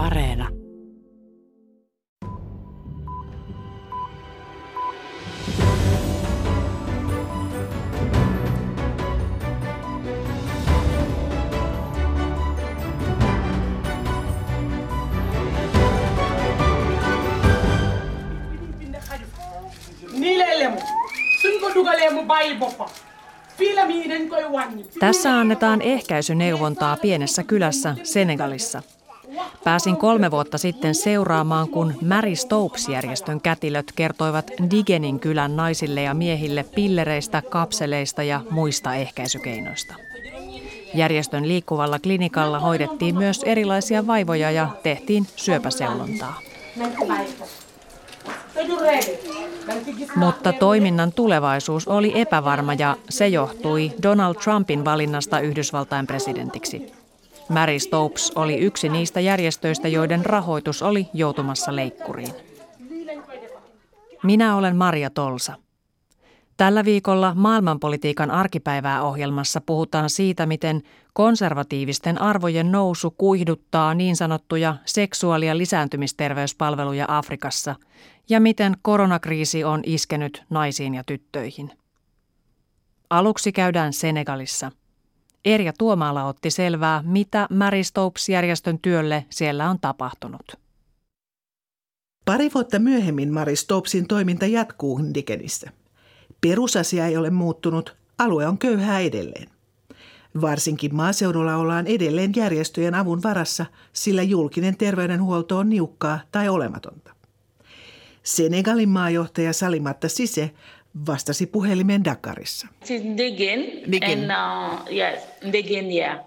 Areena. Tässä annetaan ehkäisyneuvontaa pienessä kylässä Senegalissa. Pääsin kolme vuotta sitten seuraamaan, kun Mary Stopes-järjestön kätilöt kertoivat Digenin kylän naisille ja miehille pillereistä, kapseleista ja muista ehkäisykeinoista. Järjestön liikkuvalla klinikalla hoidettiin myös erilaisia vaivoja ja tehtiin syöpäseulontaa. Mutta toiminnan tulevaisuus oli epävarma ja se johtui Donald Trumpin valinnasta Yhdysvaltain presidentiksi. Mary Stopes oli yksi niistä järjestöistä, joiden rahoitus oli joutumassa leikkuriin. Minä olen Maria Tolsa. Tällä viikolla maailmanpolitiikan arkipäivää ohjelmassa puhutaan siitä, miten konservatiivisten arvojen nousu kuihduttaa niin sanottuja seksuaali- ja lisääntymisterveyspalveluja Afrikassa ja miten koronakriisi on iskenyt naisiin ja tyttöihin. Aluksi käydään Senegalissa. Erja Tuomaala otti selvää, mitä Mary Stopes-järjestön työlle siellä on tapahtunut. Pari vuotta myöhemmin Mary Stopesin toiminta jatkuu Digenissä. Perusasia ei ole muuttunut, alue on köyhää edelleen. Varsinkin maaseudulla ollaan edelleen järjestöjen avun varassa, sillä julkinen terveydenhuolto on niukkaa tai olematonta. Senegalin maajohtaja Salimatta Sise vastasi puhelimeen Dakarissa. Degen, Degen. and uh, yes, Degen, yeah,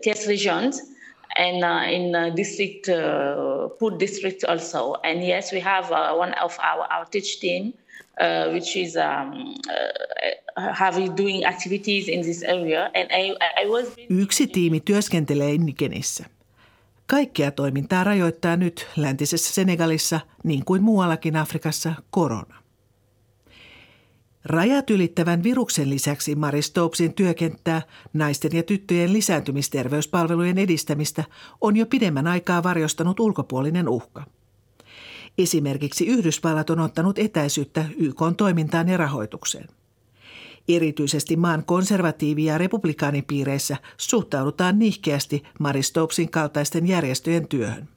Thiès regions, and uh, in uh, district, uh, Put district also. And yes, we have uh, one of our outage team, uh, which is um, uh, have doing activities in this area. And I, I was. Yksi tiimi työskentelee Nigenissä. Kaikkea toimintaa rajoittaa nyt läntisessä Senegalissa, niin kuin muuallakin Afrikassa, korona. Rajat ylittävän viruksen lisäksi Mary Stopesin työkenttää naisten ja tyttöjen lisääntymisterveyspalvelujen edistämistä on jo pidemmän aikaa varjostanut ulkopuolinen uhka. Esimerkiksi Yhdysvallat on ottanut etäisyyttä YK toimintaan ja rahoitukseen. Erityisesti maan konservatiivi- ja republikaanipiireissä suhtaudutaan nihkeästi Mary Stopesin kaltaisten järjestöjen työhön.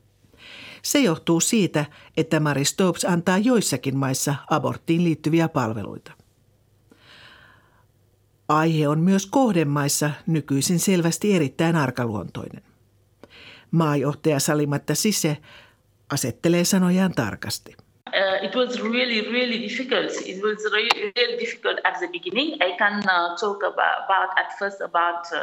Se johtuu siitä, että Mary Stopes antaa joissakin maissa aborttiin liittyviä palveluita. Aihe on myös kohdemaissa nykyisin selvästi erittäin arkaluontoinen. Maajohtaja Salimatta Sise asettelee sanojaan tarkasti. Uh, it was really, really difficult. It was really, really difficult at the beginning. I can uh, talk about, about at first about uh,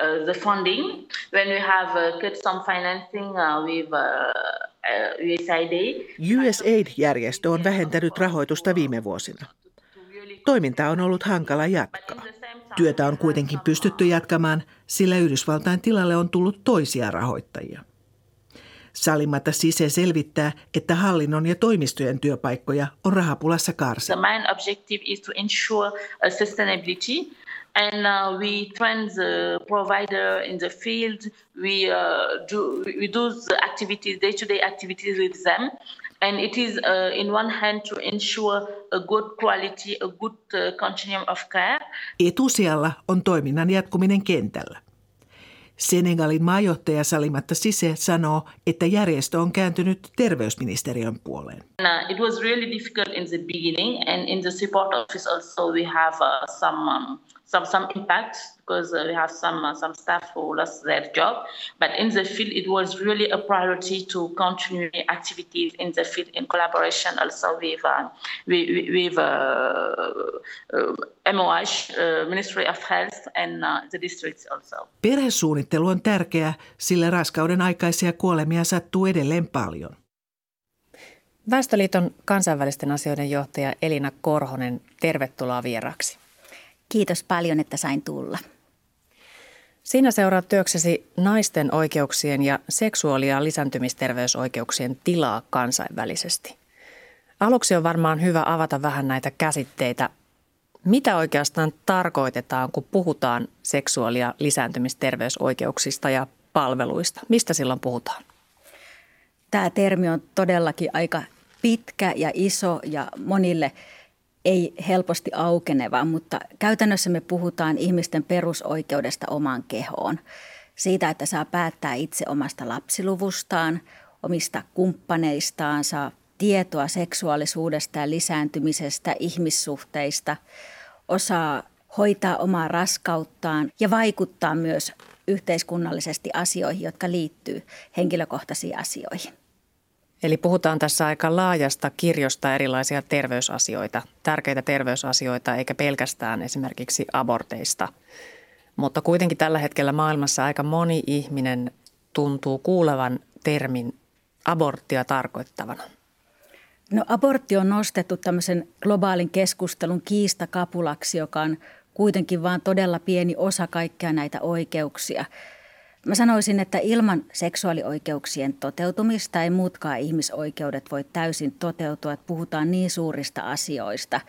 uh, the funding when we have uh, cut some financing uh, with uh, uh, USAID. USAID-järjestö on vähentänyt rahoitusta viime vuosina. Toiminta on ollut hankala jatkaa. Työtä on kuitenkin pystytty jatkamaan, sillä Yhdysvaltain tilalle on tullut toisia rahoittajia. Salimatta Sise selvittää, että hallinnon ja toimistojen työpaikkoja on rahapulassa them, and it is uh, in one hand to ensure a good quality, a good uh, continuum of care, Etusijalla on toiminnan jatkuminen kentällä. Senegalin maajohtaja Salimatta Sise sanoo, että järjestö on kääntynyt terveysministeriön puoleen. It was really difficult in the beginning, and in the support office also we have uh, some um, some some impact because uh, we have some uh, some staff who lost their job. But in the field, it was really a priority to continue activities in the field in collaboration also with uh, with, with uh, uh, MOH, uh, Ministry of Health, and uh, the districts also. Perhesuunnittelu on tärkeää, sillä raskauden aikaisia kuolemia sattuu edelleen paljon. Väestöliiton kansainvälisten asioiden johtaja Elina Korhonen, tervetuloa vieraksi. Kiitos paljon, että sain tulla. Sinä seuraat työksesi naisten oikeuksien ja seksuaali- ja lisääntymisterveysoikeuksien tilaa kansainvälisesti. Aluksi on varmaan hyvä avata vähän näitä käsitteitä. Mitä oikeastaan tarkoitetaan, kun puhutaan seksuaali- ja lisääntymisterveysoikeuksista ja palveluista? Mistä silloin puhutaan? Tämä termi on todellakin aika pitkä ja iso ja monille ei helposti aukeneva, mutta käytännössä me puhutaan ihmisten perusoikeudesta omaan kehoon. Siitä, että saa päättää itse omasta lapsiluvustaan, omista kumppaneistaan, saa tietoa seksuaalisuudesta ja lisääntymisestä, ihmissuhteista, osaa hoitaa omaa raskauttaan ja vaikuttaa myös yhteiskunnallisesti asioihin, jotka liittyy henkilökohtaisiin asioihin. Eli puhutaan tässä aika laajasta kirjosta erilaisia terveysasioita, tärkeitä terveysasioita, eikä pelkästään esimerkiksi aborteista. Mutta kuitenkin tällä hetkellä maailmassa aika moni ihminen tuntuu kuulevan termin aborttia tarkoittavana. No abortti on nostettu tämmöisen globaalin keskustelun kiistakapulaksi, joka on kuitenkin vain todella pieni osa kaikkia näitä oikeuksia. Mä sanoisin, että ilman seksuaalioikeuksien toteutumista ei muutkaan ihmisoikeudet voi täysin toteutua, että puhutaan niin suurista asioista.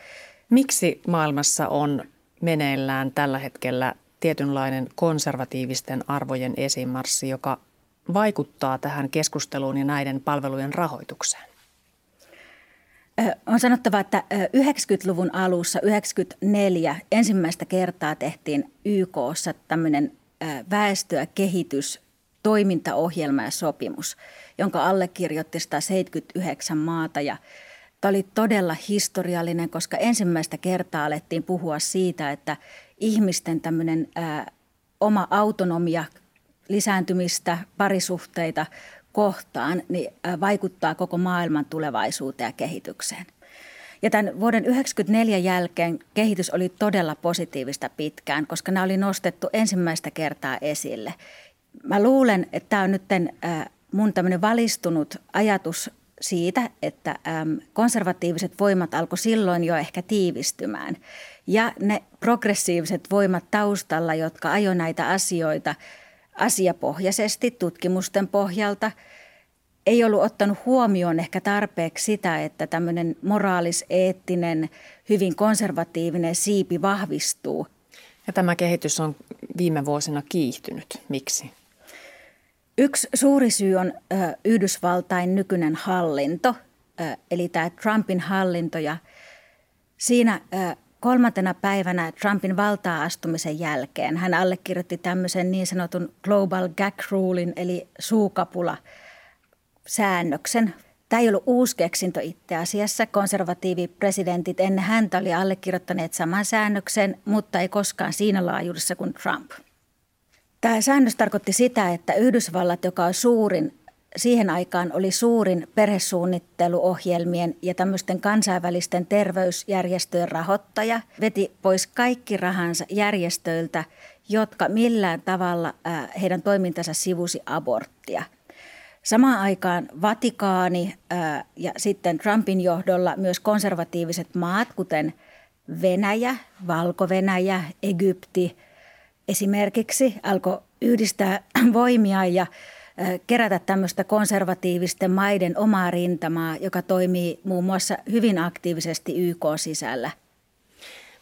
Miksi maailmassa on meneillään tällä hetkellä tietynlainen konservatiivisten arvojen esimarssi, joka vaikuttaa tähän keskusteluun ja näiden palvelujen rahoitukseen? On sanottava, että 90-luvun alussa, 94, ensimmäistä kertaa tehtiin YKssa tämmöinen väestöä kehitys toimintaohjelma ja sopimus, jonka allekirjoitti 179 maata ja Tämä oli todella historiallinen, koska ensimmäistä kertaa alettiin puhua siitä, että ihmisten tämmöinen ää, oma autonomia lisääntymistä, parisuhteita kohtaan, niin vaikuttaa koko maailman tulevaisuuteen ja kehitykseen. Ja tämän vuoden 1994 jälkeen kehitys oli todella positiivista pitkään, koska nämä oli nostettu ensimmäistä kertaa esille. Mä luulen, että tämä on nyt mun tämmöinen valistunut ajatus siitä, että konservatiiviset voimat alkoi silloin jo ehkä tiivistymään. Ja ne progressiiviset voimat taustalla, jotka ajo näitä asioita asiapohjaisesti tutkimusten pohjalta – ei ollut ottanut huomioon ehkä tarpeeksi sitä, että tämmöinen moraalis-eettinen, hyvin konservatiivinen siipi vahvistuu. Ja tämä kehitys on viime vuosina kiihtynyt. Miksi? Yksi suuri syy on ö, Yhdysvaltain nykyinen hallinto, ö, eli tämä Trumpin hallinto. Ja siinä ö, kolmantena päivänä Trumpin valtaa astumisen jälkeen hän allekirjoitti tämmöisen niin sanotun Global Gag Rulein, eli suukapula – säännöksen. Tämä ei ollut uusi keksintö itse asiassa. Konservatiivipresidentit ennen häntä oli allekirjoittaneet saman säännöksen, mutta ei koskaan siinä laajuudessa kuin Trump. Tämä säännös tarkoitti sitä, että Yhdysvallat, joka on suurin, siihen aikaan oli suurin perhesuunnitteluohjelmien ja tämmöisten kansainvälisten terveysjärjestöjen rahoittaja, veti pois kaikki rahansa järjestöiltä, jotka millään tavalla heidän toimintansa sivusi aborttia – Samaan aikaan Vatikaani ja sitten Trumpin johdolla myös konservatiiviset maat, kuten Venäjä, Valko-Venäjä, Egypti esimerkiksi, alkoi yhdistää voimia ja kerätä tämmöistä konservatiivisten maiden omaa rintamaa, joka toimii muun muassa hyvin aktiivisesti YK sisällä.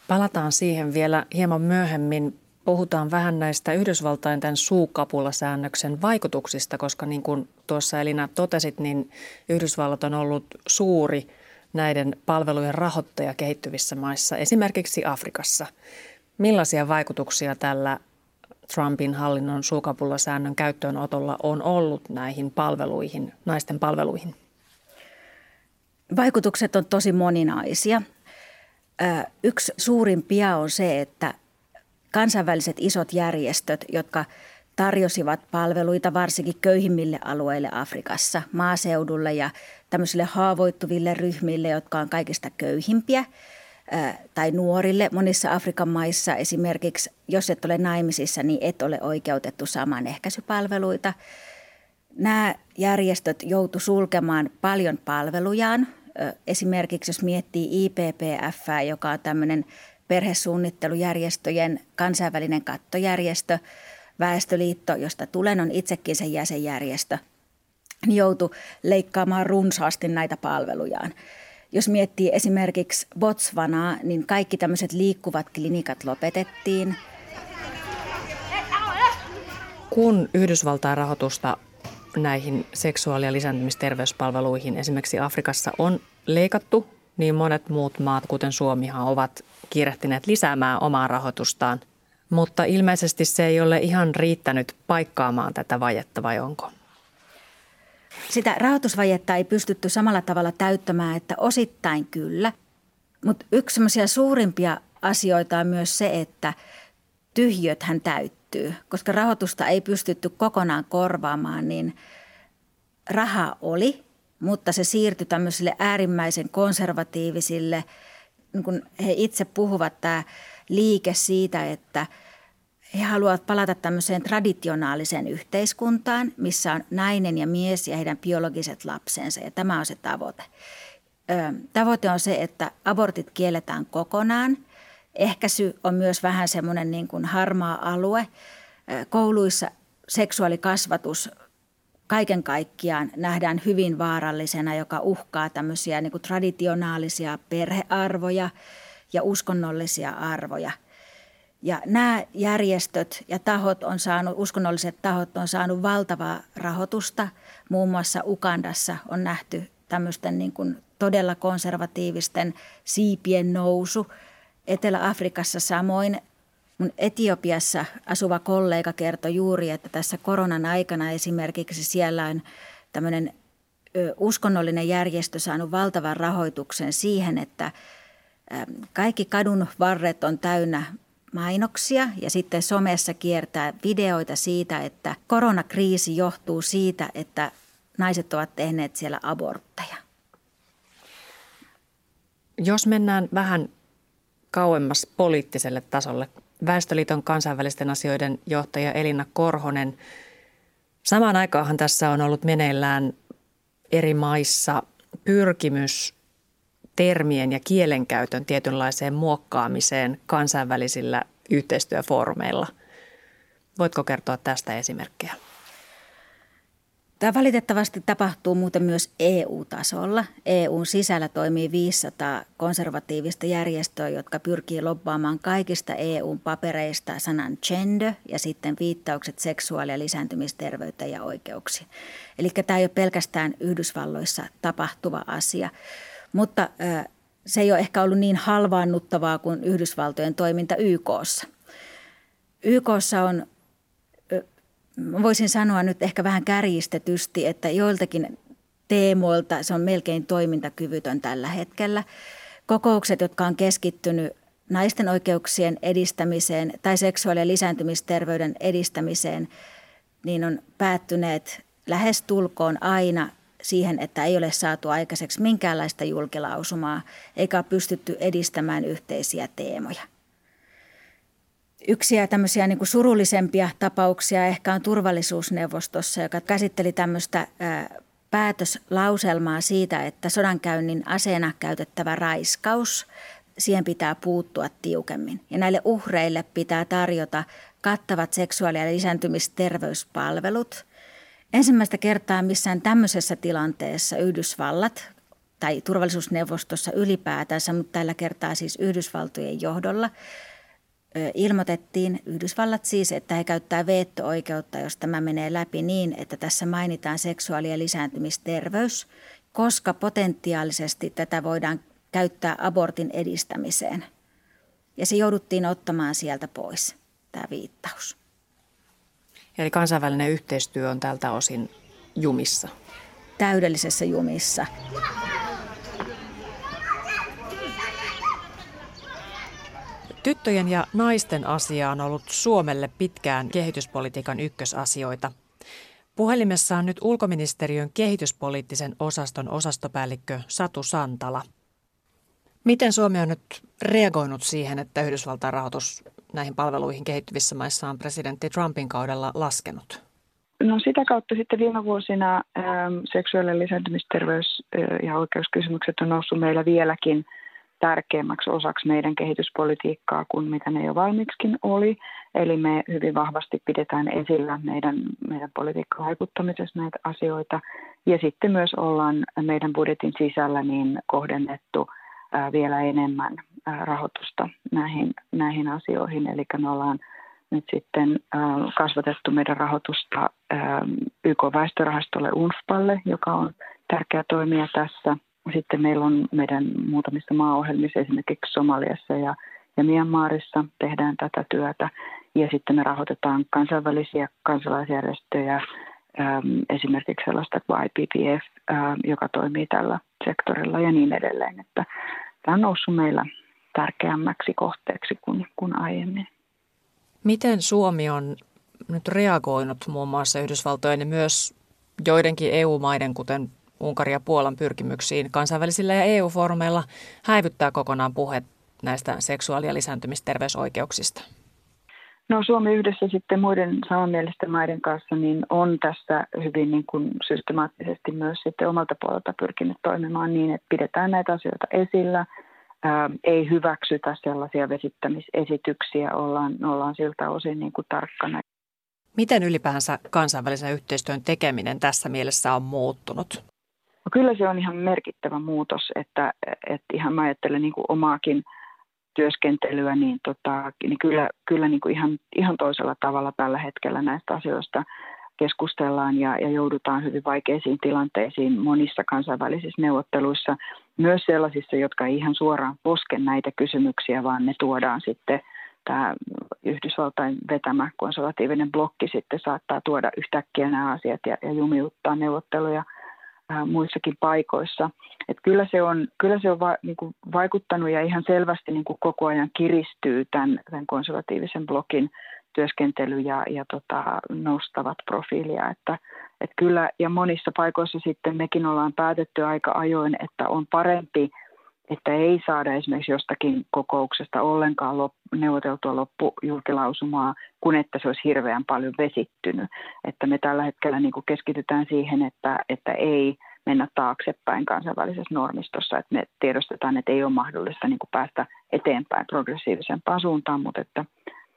Palataan siihen vielä hieman myöhemmin puhutaan vähän näistä Yhdysvaltain tämän suukapulasäännöksen vaikutuksista, koska niin kuin tuossa Elina totesit, niin Yhdysvallat on ollut suuri näiden palvelujen rahoittaja kehittyvissä maissa, esimerkiksi Afrikassa. Millaisia vaikutuksia tällä Trumpin hallinnon suukapulasäännön käyttöönotolla on ollut näihin palveluihin, naisten palveluihin? Vaikutukset on tosi moninaisia. Yksi suurimpia on se, että kansainväliset isot järjestöt, jotka tarjosivat palveluita varsinkin köyhimmille alueille Afrikassa, maaseudulle ja tämmöisille haavoittuville ryhmille, jotka on kaikista köyhimpiä tai nuorille. Monissa Afrikan maissa esimerkiksi, jos et ole naimisissa, niin et ole oikeutettu saamaan ehkäisypalveluita. Nämä järjestöt joutu sulkemaan paljon palvelujaan. Esimerkiksi jos miettii IPPF, joka on tämmöinen perhesuunnittelujärjestöjen kansainvälinen kattojärjestö, Väestöliitto, josta tulen, on itsekin sen jäsenjärjestö, niin joutui leikkaamaan runsaasti näitä palvelujaan. Jos miettii esimerkiksi Botswanaa, niin kaikki tämmöiset liikkuvat klinikat lopetettiin. Kun Yhdysvaltain rahoitusta näihin seksuaali- ja lisääntymisterveyspalveluihin esimerkiksi Afrikassa on leikattu, niin monet muut maat, kuten Suomihan, ovat kiirehtineet lisäämään omaa rahoitustaan. Mutta ilmeisesti se ei ole ihan riittänyt paikkaamaan tätä vajetta, vai onko? Sitä rahoitusvajetta ei pystytty samalla tavalla täyttämään, että osittain kyllä. Mutta yksi suurimpia asioita on myös se, että tyhjöthän täyttyy. Koska rahoitusta ei pystytty kokonaan korvaamaan, niin raha oli, mutta se siirtyi tämmöisille äärimmäisen konservatiivisille, niin kun he itse puhuvat tämä liike siitä, että he haluavat palata tämmöiseen traditionaaliseen yhteiskuntaan, missä on nainen ja mies ja heidän biologiset lapsensa ja tämä on se tavoite. Tavoite on se, että abortit kielletään kokonaan. Ehkäisy on myös vähän semmoinen niin kuin harmaa alue. Kouluissa seksuaalikasvatus kaiken kaikkiaan nähdään hyvin vaarallisena, joka uhkaa tämmöisiä niin traditionaalisia perhearvoja ja uskonnollisia arvoja. Ja nämä järjestöt ja tahot on saanut, uskonnolliset tahot on saanut valtavaa rahoitusta. Muun muassa Ukandassa on nähty tämmöisten niin kuin todella konservatiivisten siipien nousu. Etelä-Afrikassa samoin Mun Etiopiassa asuva kollega kertoi juuri, että tässä koronan aikana esimerkiksi siellä on tämmöinen uskonnollinen järjestö saanut valtavan rahoituksen siihen, että kaikki kadun varret on täynnä mainoksia ja sitten somessa kiertää videoita siitä, että koronakriisi johtuu siitä, että naiset ovat tehneet siellä abortteja. Jos mennään vähän kauemmas poliittiselle tasolle, Väestöliiton kansainvälisten asioiden johtaja Elina Korhonen. Samaan aikaanhan tässä on ollut meneillään eri maissa pyrkimys termien ja kielenkäytön tietynlaiseen muokkaamiseen kansainvälisillä yhteistyöfoorumeilla. Voitko kertoa tästä esimerkkejä? Tämä valitettavasti tapahtuu muuten myös EU-tasolla. EUn sisällä toimii 500 konservatiivista järjestöä, jotka pyrkii lobbaamaan kaikista EUn papereista sanan gender ja sitten viittaukset seksuaali- ja lisääntymisterveyttä ja oikeuksia. Eli tämä ei ole pelkästään Yhdysvalloissa tapahtuva asia, mutta se ei ole ehkä ollut niin halvaannuttavaa kuin Yhdysvaltojen toiminta YKssa. YKssa on voisin sanoa nyt ehkä vähän kärjistetysti, että joiltakin teemoilta se on melkein toimintakyvytön tällä hetkellä. Kokoukset, jotka on keskittynyt naisten oikeuksien edistämiseen tai seksuaali- ja lisääntymisterveyden edistämiseen, niin on päättyneet lähestulkoon aina siihen, että ei ole saatu aikaiseksi minkäänlaista julkilausumaa eikä ole pystytty edistämään yhteisiä teemoja. Yksiä tämmöisiä niin kuin surullisempia tapauksia ehkä on turvallisuusneuvostossa, joka käsitteli tämmöistä päätöslauselmaa siitä, että sodankäynnin aseena käytettävä raiskaus, siihen pitää puuttua tiukemmin. Ja näille uhreille pitää tarjota kattavat seksuaali- ja lisääntymisterveyspalvelut. Ensimmäistä kertaa missään tämmöisessä tilanteessa Yhdysvallat tai turvallisuusneuvostossa ylipäätänsä, mutta tällä kertaa siis Yhdysvaltojen johdolla – ilmoitettiin, Yhdysvallat siis, että he käyttää veto-oikeutta, jos tämä menee läpi niin, että tässä mainitaan seksuaali- ja lisääntymisterveys, koska potentiaalisesti tätä voidaan käyttää abortin edistämiseen. Ja se jouduttiin ottamaan sieltä pois, tämä viittaus. Eli kansainvälinen yhteistyö on tältä osin jumissa? Täydellisessä jumissa. Tyttöjen ja naisten asia on ollut Suomelle pitkään kehityspolitiikan ykkösasioita. Puhelimessa on nyt ulkoministeriön kehityspoliittisen osaston osastopäällikkö Satu Santala. Miten Suomi on nyt reagoinut siihen, että Yhdysvaltain rahoitus näihin palveluihin kehittyvissä maissa on presidentti Trumpin kaudella laskenut? No sitä kautta sitten viime vuosina ähm, seksuaalinen lisääntymisterveys ja oikeuskysymykset on noussut meillä vieläkin – tärkeämmäksi osaksi meidän kehityspolitiikkaa kuin mitä ne jo valmiiksikin oli. Eli me hyvin vahvasti pidetään esillä meidän, meidän politiikkavaikuttamisessa näitä asioita. Ja sitten myös ollaan meidän budjetin sisällä niin kohdennettu vielä enemmän rahoitusta näihin, näihin asioihin. Eli me ollaan nyt sitten kasvatettu meidän rahoitusta YK-väestörahastolle UNFPalle, joka on tärkeä toimija tässä. Sitten meillä on meidän muutamissa maaohjelmissa, esimerkiksi Somaliassa ja, ja Myanmarissa tehdään tätä työtä. Ja sitten me rahoitetaan kansainvälisiä kansalaisjärjestöjä, esimerkiksi sellaista kuin IPPF, joka toimii tällä sektorilla ja niin edelleen. Että tämä on noussut meillä tärkeämmäksi kohteeksi kuin, kuin aiemmin. Miten Suomi on nyt reagoinut muun muassa Yhdysvaltojen ja myös joidenkin EU-maiden, kuten Unkarin ja Puolan pyrkimyksiin kansainvälisillä ja EU-foorumeilla häivyttää kokonaan puhe näistä seksuaali- ja lisääntymisterveysoikeuksista? No Suomi yhdessä sitten muiden samanmielisten maiden kanssa niin on tässä hyvin niin kuin systemaattisesti myös sitten omalta puolelta pyrkinyt toimimaan niin, että pidetään näitä asioita esillä – ei hyväksytä sellaisia vesittämisesityksiä, ollaan, ollaan siltä osin niin kuin tarkkana. Miten ylipäänsä kansainvälisen yhteistyön tekeminen tässä mielessä on muuttunut? No kyllä se on ihan merkittävä muutos, että, että ihan mä ajattelen niin kuin omaakin työskentelyä, niin, tota, niin kyllä, kyllä niin kuin ihan, ihan toisella tavalla tällä hetkellä näistä asioista keskustellaan ja, ja joudutaan hyvin vaikeisiin tilanteisiin monissa kansainvälisissä neuvotteluissa, myös sellaisissa, jotka ei ihan suoraan koske näitä kysymyksiä, vaan ne tuodaan sitten tämä Yhdysvaltain vetämä konservatiivinen blokki sitten saattaa tuoda yhtäkkiä nämä asiat ja, ja jumiuttaa neuvotteluja muissakin paikoissa. Et kyllä se on, kyllä se on va, niin kuin vaikuttanut ja ihan selvästi niin kuin koko ajan kiristyy tämän, tämän konservatiivisen blokin työskentely ja, ja tota, noustavat profiilia. Että, et kyllä, ja monissa paikoissa sitten mekin ollaan päätetty aika ajoin, että on parempi, että ei saada esimerkiksi jostakin kokouksesta ollenkaan lop, neuvoteltua loppujulkilausumaa, kun että se olisi hirveän paljon vesittynyt. Että me tällä hetkellä niin kuin keskitytään siihen, että, että ei mennä taaksepäin kansainvälisessä normistossa, että me tiedostetaan, että ei ole mahdollista niin kuin päästä eteenpäin progressiivisempaan suuntaan, mutta että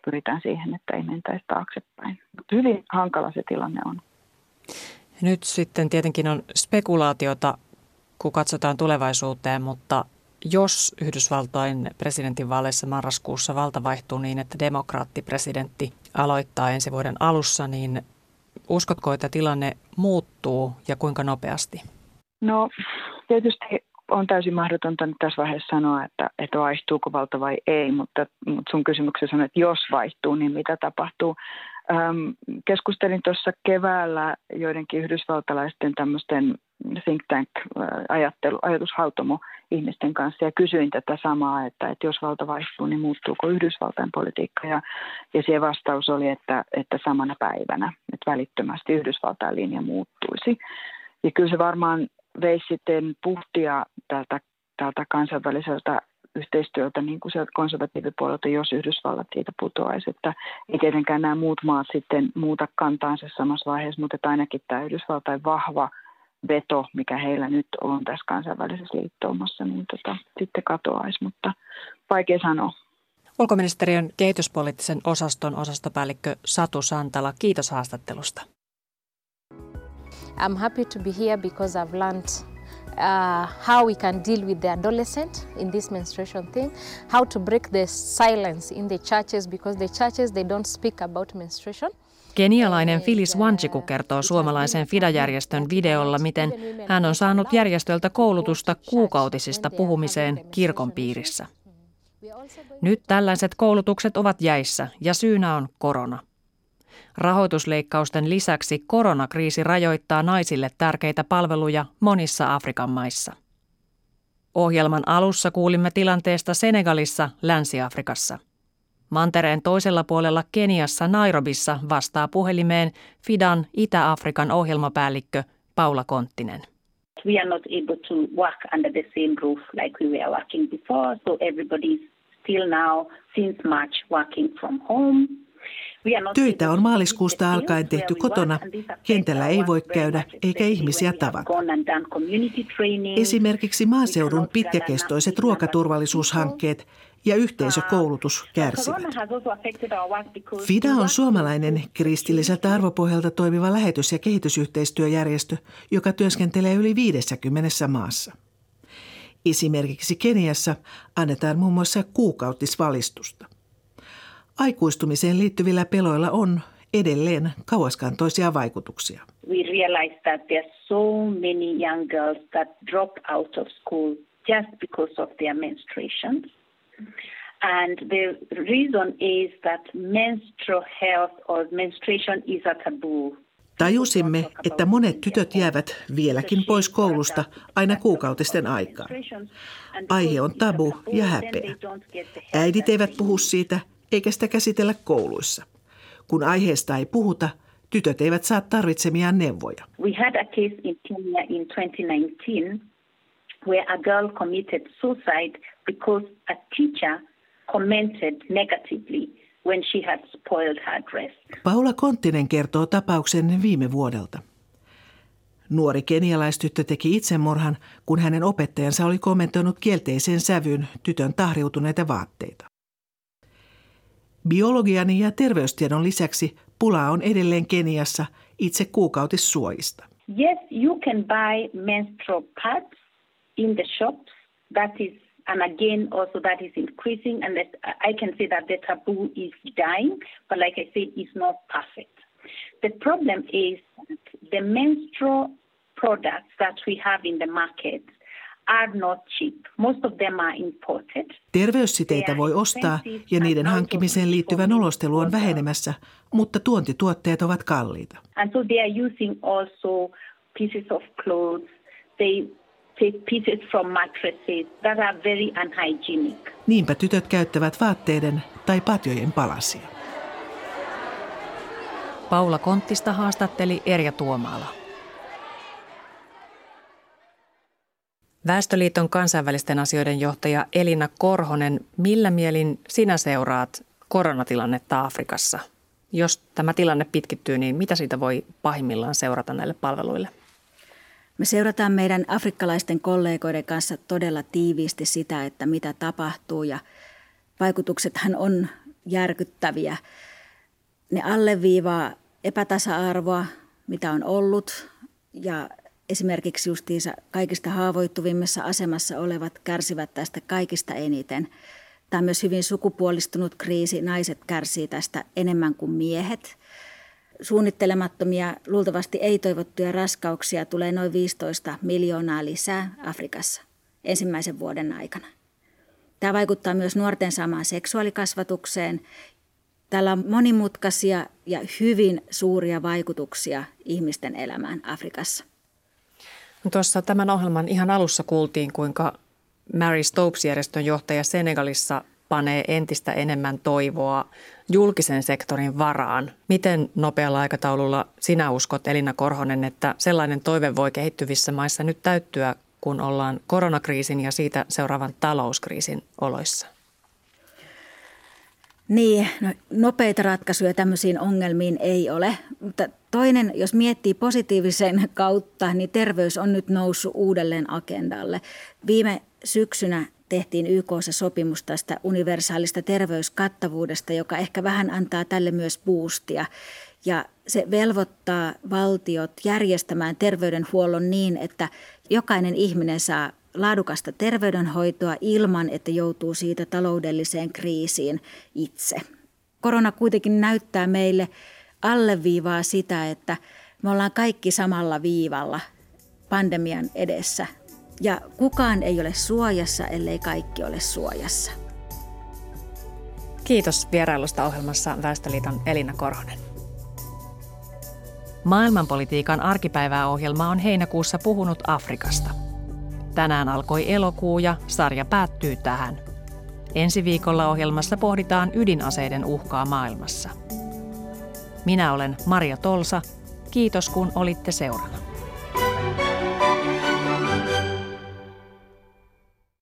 pyritään siihen, että ei mentäisi taaksepäin. Mutta hyvin hankala se tilanne on. Nyt sitten tietenkin on spekulaatiota, kun katsotaan tulevaisuuteen, mutta jos Yhdysvaltain presidentinvaaleissa marraskuussa valta vaihtuu niin, että demokraattipresidentti aloittaa ensi vuoden alussa, niin uskotko, että tilanne muuttuu ja kuinka nopeasti? No tietysti on täysin mahdotonta nyt tässä vaiheessa sanoa, että, että vaihtuuko valta vai ei, mutta, mutta sun kysymyksessä on, että jos vaihtuu, niin mitä tapahtuu. Ähm, keskustelin tuossa keväällä joidenkin yhdysvaltalaisten tämmöisten think tank ajattelu, ajatushautomo ihmisten kanssa ja kysyin tätä samaa, että, että jos valta vaihtuu, niin muuttuuko Yhdysvaltain politiikka ja, ja siihen vastaus oli, että, että samana päivänä, että välittömästi Yhdysvaltain linja muuttuisi. Ja kyllä se varmaan veisi sitten puhtia tältä, tältä kansainväliseltä yhteistyöltä niin kuin sieltä konservatiivipuolelta, jos Yhdysvallat siitä putoaisi. Että ei tietenkään nämä muut maat sitten muuta kantaansa samassa vaiheessa, mutta että ainakin tämä Yhdysvaltain vahva veto, mikä heillä nyt on tässä kansainvälisessä liittoumassa, niin tota, sitten katoaisi, mutta vaikea sanoa. Ulkoministeriön kehityspoliittisen osaston osastopäällikkö Satu Santala, kiitos haastattelusta. I'm happy to be here because I've learned uh, how we can deal with the adolescent in this menstruation thing, how to break the silence in the churches because the churches they don't speak about menstruation. Kenialainen Phyllis Wanjiku kertoo suomalaisen FIDA-järjestön videolla, miten hän on saanut järjestöltä koulutusta kuukautisista puhumiseen kirkon piirissä. Nyt tällaiset koulutukset ovat jäissä ja syynä on korona. Rahoitusleikkausten lisäksi koronakriisi rajoittaa naisille tärkeitä palveluja monissa Afrikan maissa. Ohjelman alussa kuulimme tilanteesta Senegalissa, Länsi-Afrikassa. Mantereen toisella puolella Keniassa Nairobissa vastaa puhelimeen Fidan Itä-Afrikan ohjelmapäällikkö Paula Konttinen. We are not able to work under the same roof like we were working before, so everybody is still now since March working from home. Töitä on maaliskuusta alkaen tehty kotona. Kentällä ei voi käydä eikä ihmisiä tavata. Esimerkiksi maaseudun pitkäkestoiset ruokaturvallisuushankkeet ja yhteisökoulutus kärsivät. FIDA on suomalainen kristilliseltä arvopohjalta toimiva lähetys- ja kehitysyhteistyöjärjestö, joka työskentelee yli 50 maassa. Esimerkiksi Keniassa annetaan muun muassa kuukautisvalistusta. Aikuistumiseen liittyvillä peloilla on edelleen kauaskantoisia vaikutuksia. We so. And the reason is that menstrual health or menstruation is a taboo. Tajusimme, että monet tytöt jäävät vieläkin pois koulusta aina kuukautisten aikaan. Aihe on tabu ja häpeä. Äidit eivät puhu siitä, eikä sitä käsitellä kouluissa. Kun aiheesta ei puhuta, tytöt eivät saa tarvitsemiaan neuvoja. We had a case in Kenya in 2019 where a girl committed suicide because a teacher commented negatively when she had spoiled her dress. Paula Konttinen kertoo tapauksen viime vuodelta. Nuori kenialaistyttö teki itsemurhan, kun hänen opettajansa oli kommentoinut kielteiseen sävyyn tytön tahriutuneita vaatteita. Biologian ja terveystiedon lisäksi pula on edelleen Keniassa itse kuukautissuojista. Yes, you can buy menstrual pads in the shops. That is, and again, also that is increasing, and that I can say that the taboo is dying, but like I said, it's not perfect. The problem is the menstrual products that we have in the market are not cheap. Most of them are imported. Terveyssiteitä voi ostaa ja niiden hankkimiseen liittyvä nolostelu on vähenemässä, mutta tuontituotteet ovat kalliita. And so they are using also pieces of clothes. They pieces from mattresses that are very unhygienic. Niinpä tytöt käyttävät vaatteiden tai patjojen palasia. Paula Konttista haastatteli Erja Tuomaala. Väestöliiton kansainvälisten asioiden johtaja Elina Korhonen, millä mielin sinä seuraat koronatilannetta Afrikassa? Jos tämä tilanne pitkittyy, niin mitä siitä voi pahimmillaan seurata näille palveluille? Me seurataan meidän afrikkalaisten kollegoiden kanssa todella tiiviisti sitä, että mitä tapahtuu ja vaikutuksethan on järkyttäviä. Ne alleviivaa epätasa-arvoa, mitä on ollut ja esimerkiksi justiinsa kaikista haavoittuvimmassa asemassa olevat kärsivät tästä kaikista eniten. Tämä on myös hyvin sukupuolistunut kriisi. Naiset kärsii tästä enemmän kuin miehet. Suunnittelemattomia, luultavasti ei-toivottuja raskauksia tulee noin 15 miljoonaa lisää Afrikassa ensimmäisen vuoden aikana. Tämä vaikuttaa myös nuorten saamaan seksuaalikasvatukseen. Tällä on monimutkaisia ja hyvin suuria vaikutuksia ihmisten elämään Afrikassa. Tuossa tämän ohjelman ihan alussa kuultiin, kuinka Mary Stopes-järjestön johtaja Senegalissa panee entistä enemmän toivoa julkisen sektorin varaan. Miten nopealla aikataululla sinä uskot, Elina Korhonen, että sellainen toive voi kehittyvissä maissa nyt täyttyä, kun ollaan koronakriisin ja siitä seuraavan talouskriisin oloissa? Niin, no, nopeita ratkaisuja tämmöisiin ongelmiin ei ole, mutta toinen, jos miettii positiivisen kautta, niin terveys on nyt noussut uudelleen agendalle. Viime syksynä tehtiin YKssa sopimus tästä universaalista terveyskattavuudesta, joka ehkä vähän antaa tälle myös boostia. Ja se velvoittaa valtiot järjestämään terveydenhuollon niin, että jokainen ihminen saa laadukasta terveydenhoitoa ilman, että joutuu siitä taloudelliseen kriisiin itse. Korona kuitenkin näyttää meille alleviivaa sitä, että me ollaan kaikki samalla viivalla pandemian edessä. Ja kukaan ei ole suojassa, ellei kaikki ole suojassa. Kiitos vierailusta ohjelmassa Väestöliiton Elina Korhonen. Maailmanpolitiikan arkipäivää ohjelma on heinäkuussa puhunut Afrikasta – Tänään alkoi elokuu ja sarja päättyy tähän. Ensi viikolla ohjelmassa pohditaan ydinaseiden uhkaa maailmassa. Minä olen Maria Tolsa. Kiitos kun olitte seurana.